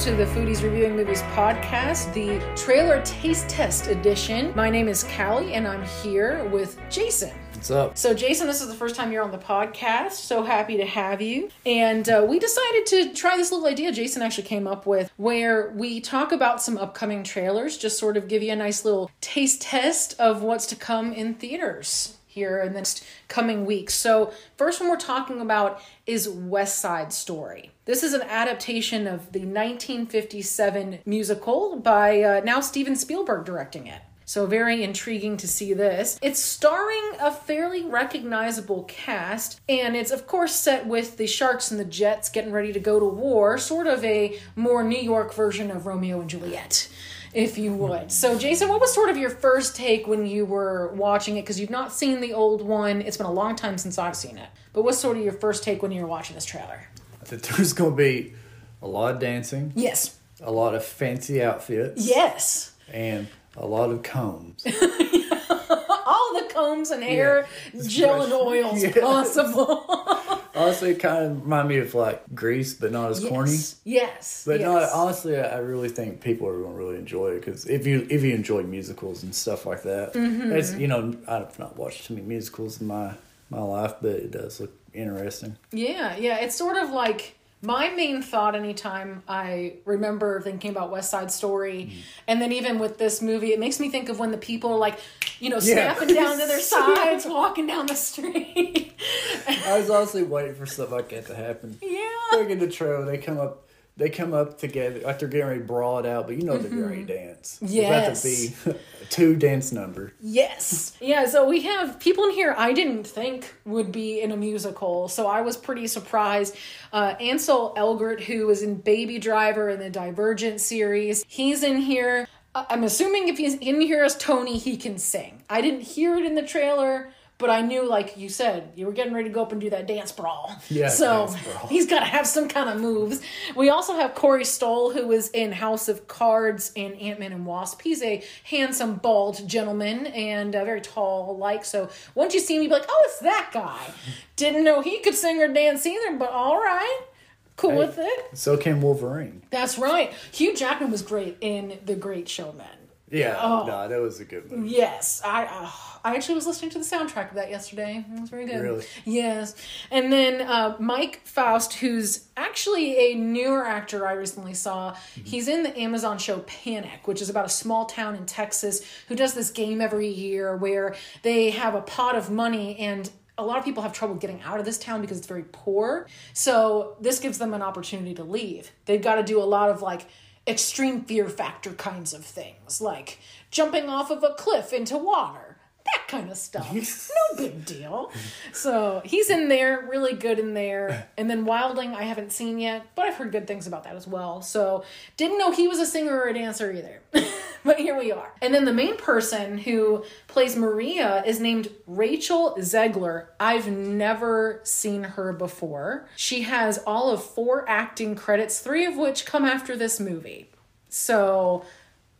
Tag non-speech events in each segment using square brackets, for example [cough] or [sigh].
to the Foodies Reviewing Movies podcast, the trailer taste test edition. My name is Callie, and I'm here with Jason. What's up? So, Jason, this is the first time you're on the podcast. So happy to have you. And uh, we decided to try this little idea Jason actually came up with where we talk about some upcoming trailers, just sort of give you a nice little taste test of what's to come in theaters here in the next coming weeks. So, first one we're talking about is West Side Story. This is an adaptation of the 1957 musical by uh, now Steven Spielberg directing it. So, very intriguing to see this. It's starring a fairly recognizable cast, and it's, of course, set with the Sharks and the Jets getting ready to go to war, sort of a more New York version of Romeo and Juliet if you would. So, Jason, what was sort of your first take when you were watching it? Because you've not seen the old one. It's been a long time since I've seen it. But what's sort of your first take when you were watching this trailer? That there's going to be a lot of dancing, Yes. a lot of fancy outfits, Yes. and a lot of combs. [laughs] All the combs and hair, Yeah. gel and oils [laughs] Yes. possible. Honestly, it kind of remind me of like Grease, but not as corny. Yes. Yes. But yes. no, honestly, I really think people are going to really enjoy it because if you if you enjoy musicals and stuff like that, Mm-hmm. it's you know I've not watched too many musicals in my my life, but it does look interesting. Yeah, yeah. It's sort of like my main thought anytime I remember thinking about West Side Story, Mm-hmm. and then even with this movie, it makes me think of when the people are like, you know, Yeah. snapping down to their [laughs] sides, walking down the street. I was honestly waiting for stuff like that to happen. yeah. Look at the trailer. They come up. They come up together like they're getting ready to brawl it out, but you know they're Mm-hmm. ready to dance. Yes. It's about to be [laughs] a two dance number. Yes. Yeah, so we have people in here I didn't think would be in a musical, so I was pretty surprised. Uh, Ansel Elgort, who was in Baby Driver in the Divergent series, he's in here. I'm assuming if he's in here as Tony, he can sing. I didn't hear it in the trailer. But I knew, like you said, you were getting ready to go up and do that dance brawl. [laughs] Yeah, So brawl. he's got to have some kind of moves. We also have Corey Stoll, who was in House of Cards and Ant Man and Wasp. He's a handsome, bald gentleman and uh, very tall, like. So once you see him, you'd be like, oh, it's that guy. [laughs] Didn't know he could sing or dance either, but all right. Cool with it. So can Wolverine. That's right. Hugh Jackman was great in The Great Showman. Yeah, Oh. no, that was a good movie. Yes, I uh, I actually was listening to the soundtrack of that yesterday. It was very good. Really? Yes, and then uh, Mike Faist, who's actually a newer actor I recently saw. He's in the Amazon show Panic, which is about a small town in Texas who does this game every year where they have a pot of money and. A lot of people have trouble getting out of this town because it's very poor. So, this gives them an opportunity to leave. They've got to do a lot of like extreme fear factor kinds of things, like jumping off of a cliff into water, that kind of stuff. [laughs] no big deal. So he's in there, really good in there. And then Wilding, I haven't seen yet, but I've heard good things about that as well. So didn't know he was a singer or a dancer either. [laughs] [laughs] but here we are. And then the main person who plays Maria is named Rachel Zegler. I've never seen her before. She has all of four acting credits, three of which come after this movie. So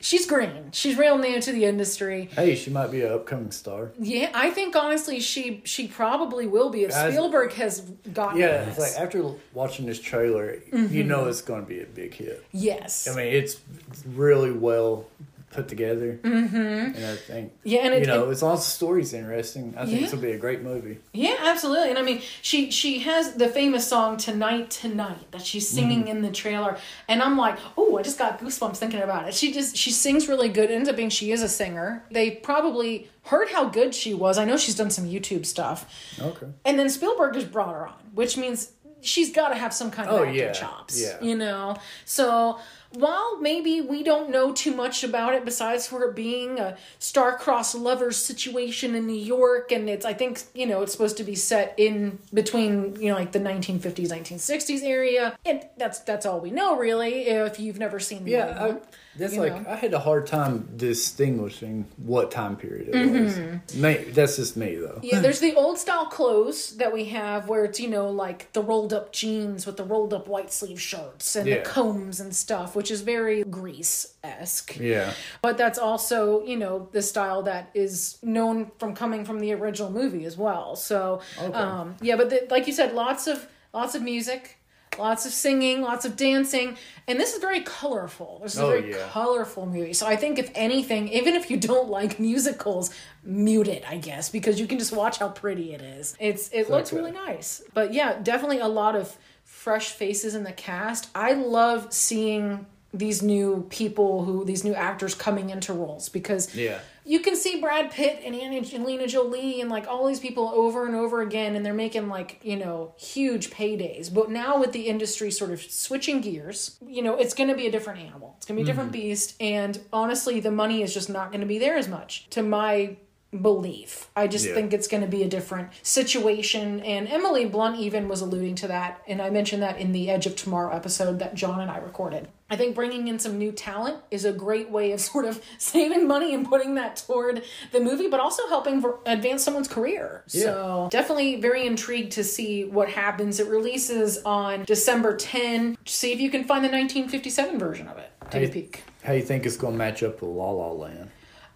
she's green. She's real new to the industry. Hey, she might be an upcoming star. Yeah, I think honestly she she probably will be if Guys- Spielberg has gotten Yeah, this. it's like after watching this trailer, Mm-hmm. you know it's going to be a big hit. yes. I mean, it's really well put together, mm-hmm. and I think Yeah, and it- you know, it- as long as the story's interesting, I think Yeah. this will be a great movie. Yeah, absolutely. And I mean, she she has the famous song "Tonight Tonight" that she's singing in the trailer, and I'm like, oh, I just got goosebumps thinking about it. She just she sings really good. It ends up being she is a singer. They probably heard how good she was. I know she's done some YouTube stuff, Okay. and then Spielberg just brought her on, which means she's got to have some kind of Oh, acting yeah, chops. yeah. You know, so. While maybe we don't know too much about it, besides for it being a star-crossed lovers situation in New York, and it's I think you know it's supposed to be set in between you know like the 1950s, 1960s area, and that's that's all we know really. If you've never seen the Yeah, old I, one. That's like know. I had a hard time distinguishing what time period it Mm-hmm. was. May, that's just me though. Yeah, there's the old style clothes that we have where it's, you know, like the rolled up jeans with the rolled up white sleeve shirts and the combs and stuff, which is very Grease esque. Yeah. But that's also, you know, the style that is known from coming from the original movie as well. So, Okay. um, yeah, but the, like you said, lots of lots of music. Lots of singing, lots of dancing, and this is very colorful. This is a Oh, very yeah. colorful movie. So I think if anything, even if you don't like musicals, mute it, I guess, because you can just watch how pretty it is. It's it looks really nice. But yeah, definitely a lot of fresh faces in the cast. I love seeing these new people who these new actors coming into roles because Yeah. you can see Brad Pitt and Angelina Jolie and like all these people over and over again, and they're making like, you know, huge paydays. But now with the industry sort of switching gears, you know, it's going to be a different animal. It's going to be a different mm-hmm. beast. And honestly, the money is just not going to be there as much to my belief. I just Yeah. think it's going to be a different situation. And Emily Blunt even was alluding to that. And I mentioned that in the Edge of Tomorrow episode that John and I recorded. I think bringing in some new talent is a great way of [laughs] sort of saving money and putting that toward the movie, but also helping advance someone's career. So definitely very intrigued to see what happens. It releases on December 10. See if you can find the 1957 version of it. Take a peek. How you think it's gonna match up with La La Land?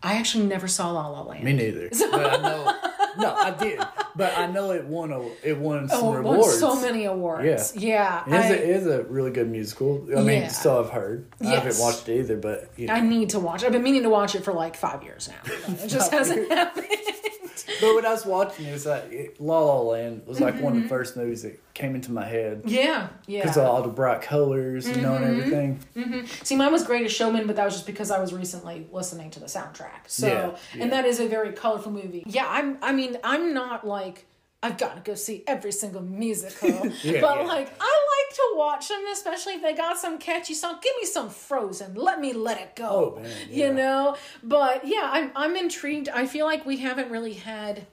I actually never saw La La Land. Me neither. but I know. [laughs] No, I did. But I know it won. A, it won oh, some Oh, it won so many awards. Yeah. It is, I, a, it is a really good musical. I mean, Yeah. so I've heard. I haven't watched it either, but you know. I need to watch it. I've been meaning to watch it for like five years now. [laughs] It just hasn't happened. [laughs] [laughs] But when I was watching it, it's like it, La La Land was like one of the mm-hmm. first movies that came into my head Yeah, yeah. because of all the bright colors, you know, and mm-hmm. everything. Mm-hmm. See, mine was Greatest Showman, but that was just because I was recently listening to the soundtrack. So, Yeah, yeah. and that is a very colorful movie. Yeah, I'm. I mean, I'm not like I've got to go see every single musical, [laughs] Yeah, but like I like to watch them, especially if they got some catchy song. Give me some Frozen. Let me let it go. Oh, man, You know, but yeah, I'm I'm intrigued. I feel like we haven't really had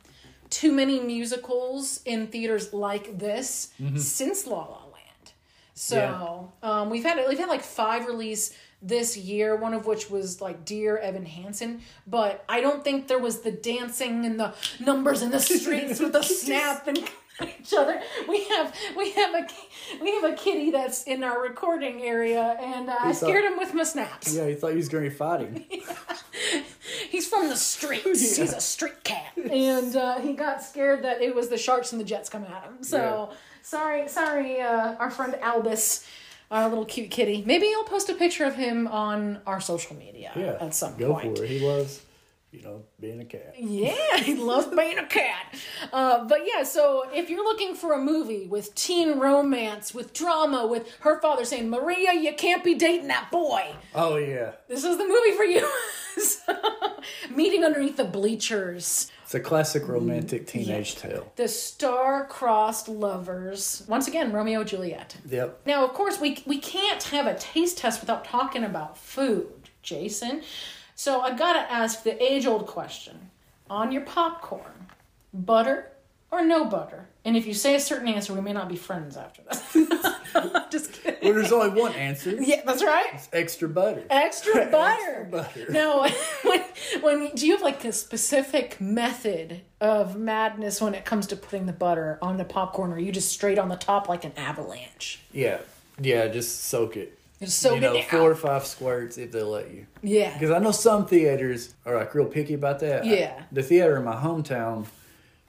too many musicals in theaters like this Mm-hmm. since La La Land. So um, we've had we've had like five release this year, one of which was like Dear Evan Hansen, but I don't think there was the dancing and the numbers in the streets with the [laughs] snap and [laughs] each other. We have we have a we have a kitty that's in our recording area, and uh, I scared him with my snaps. Yeah, he thought he was going to be fighting. [laughs] He's from the streets. [laughs] He's a street cat, and uh, he got scared that it was the sharks and the jets coming at him. So Yeah. sorry, sorry, uh, our friend Albus, our little cute kitty. Maybe I'll post a picture of him on our social media Yeah, at some go point. for it. He loves, you know, being a cat. Yeah, [laughs] he loves being a cat. Uh, but yeah, so if you're looking for a movie with teen romance, with drama, with her father saying, Maria, you can't be dating that boy, Oh yeah, this is the movie for you. [laughs] so, meeting underneath the bleachers. it's a classic romantic teenage tale. The star-crossed lovers. Once again, Romeo and Juliet. Yep. Now, of course, we we can't have a taste test without talking about food, Jason. So I gotta ask the age-old question: on your popcorn, butter or no butter? And if you say a certain answer, we may not be friends after this. [laughs] Just kidding. Well, there's only one answer. Yeah, that's right. Extra butter. Extra [laughs] butter. butter. Now, [laughs] when, when do you have like a specific method of madness when it comes to putting the butter on the popcorn, or are you just straight on the top like an avalanche? Yeah, yeah. Just soak it. Just soak you know, four or five squirts if they let you. Yeah. Because I know some theaters are like real picky about that. Yeah. I- the theater in my hometown,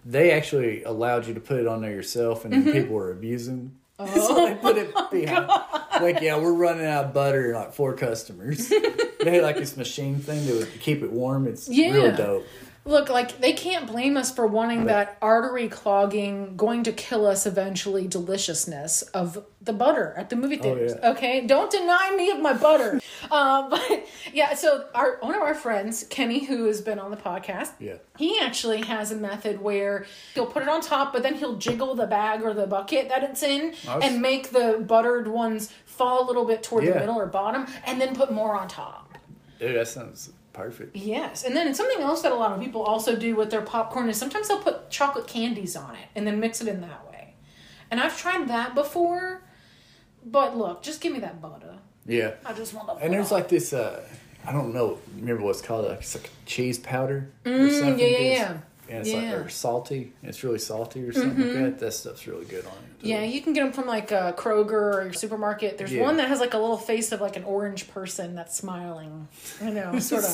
they actually allowed you to put it on there yourself, and Mm-hmm. people were abusing. [laughs] so they put it behind. [laughs] Like, yeah, we're running out of butter. in, Like four customers. [laughs] they had like this machine thing that would keep it warm. It's Yeah. really dope. Look, like they can't blame us for wanting that artery clogging, going to kill us eventually deliciousness of the butter at the movie theaters. yeah. Okay, don't deny me of my butter. [laughs] um, but yeah, so our one of our friends, Kenny, who has been on the podcast, Yeah. he actually has a method where he'll put it on top, but then he'll jiggle the bag or the bucket that it's in Nice. and make the buttered ones fall a little bit toward the middle or bottom, and then put more on top. Dude, that sounds perfect. Yes, and then something else that a lot of people also do with their popcorn is sometimes they'll put chocolate candies on it and then mix it in that way. And I've tried that before, but look, just give me that butter. Yeah. I just want the butter. And there's like this. uh I don't know. Remember what it's called? Like it's like cheese powder or Mm, something. yeah, yeah, yeah. And it's Yeah. Mm-hmm. like or salty. It's really salty or something like that. That stuff's really good on it. yeah, you can get them from like a Kroger or supermarket. There's Yeah. one that has like a little face of like an orange person that's smiling. You know, [laughs] sort of.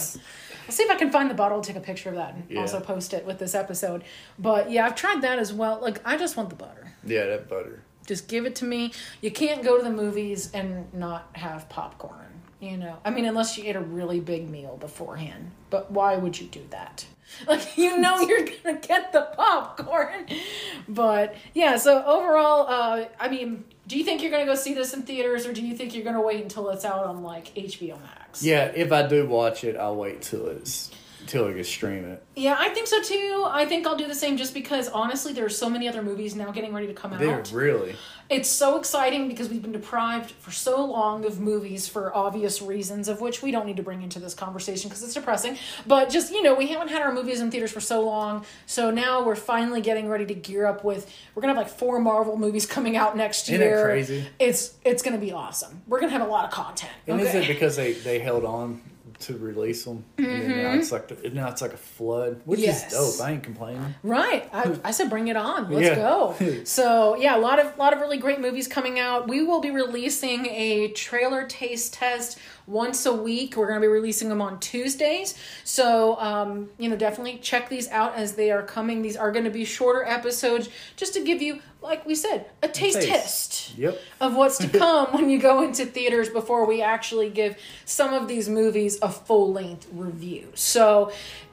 I'll see if I can find the bottle, take a picture of that, and Yeah. also post it with this episode. But yeah, I've tried that as well. Like, I just want the butter. Yeah, that butter. Just give it to me. You can't go to the movies and not have popcorn. You know, I mean, unless you ate a really big meal beforehand. But why would you do that? Like you know you're gonna get the popcorn. But yeah, so overall, uh, I mean, do you think you're gonna go see this in theaters, or do you think you're gonna wait until it's out on like HBO Max? Yeah, if I do watch it, I'll wait till it's till I can stream it. Yeah, I think so too. I think I'll do the same just because honestly, there are so many other movies now getting ready to come They're out. really It's so exciting because we've been deprived for so long of movies for obvious reasons, of which we don't need to bring into this conversation because it's depressing. But just, you know, we haven't had our movies in theaters for so long. So now we're finally getting ready to gear up with we're gonna have like four Marvel movies coming out next Isn't year. crazy? It's it's gonna be awesome. We're gonna have a lot of content. and is okay? it because they they held on to release them? And now it's like the, now it's like a flood, which Mm-hmm. Yes. is dope. I ain't complaining. Right. I, [laughs] I said bring it on. Let's Yeah. go. [laughs] So yeah, a lot of lot of really great movies coming out. We will be releasing a trailer taste test once a week. We're going to be releasing them on Tuesdays. So um, you know, definitely check these out as they are coming. These are going to be shorter episodes just to give you, like we said, a taste, taste. test Yep. of what's to [laughs] come when you go into theaters before we actually give some of these movies a full length review. So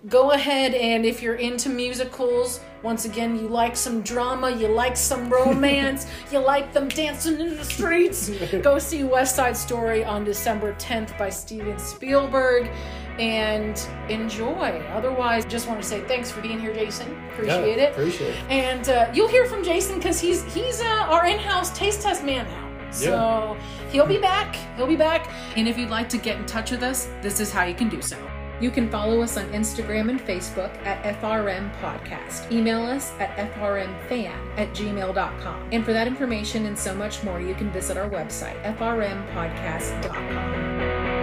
go ahead and if you're into musicals, once again, you like some drama, you like some romance, [laughs] you like them dancing in the streets, go see West Side Story on December 10th by Steven Spielberg and enjoy. Otherwise, just want to say thanks for being here, Jason. Appreciate Yeah, it. appreciate it. And uh, you'll hear from Jason because he's he's uh, our in-house taste test man now. So he'll be back. He'll be back. And if you'd like to get in touch with us, this is how you can do so. You can follow us on Instagram and Facebook at FRM Podcast. Email us at FRMFan at gmail.com. And for that information and so much more, you can visit our website, FRMPodcast.com.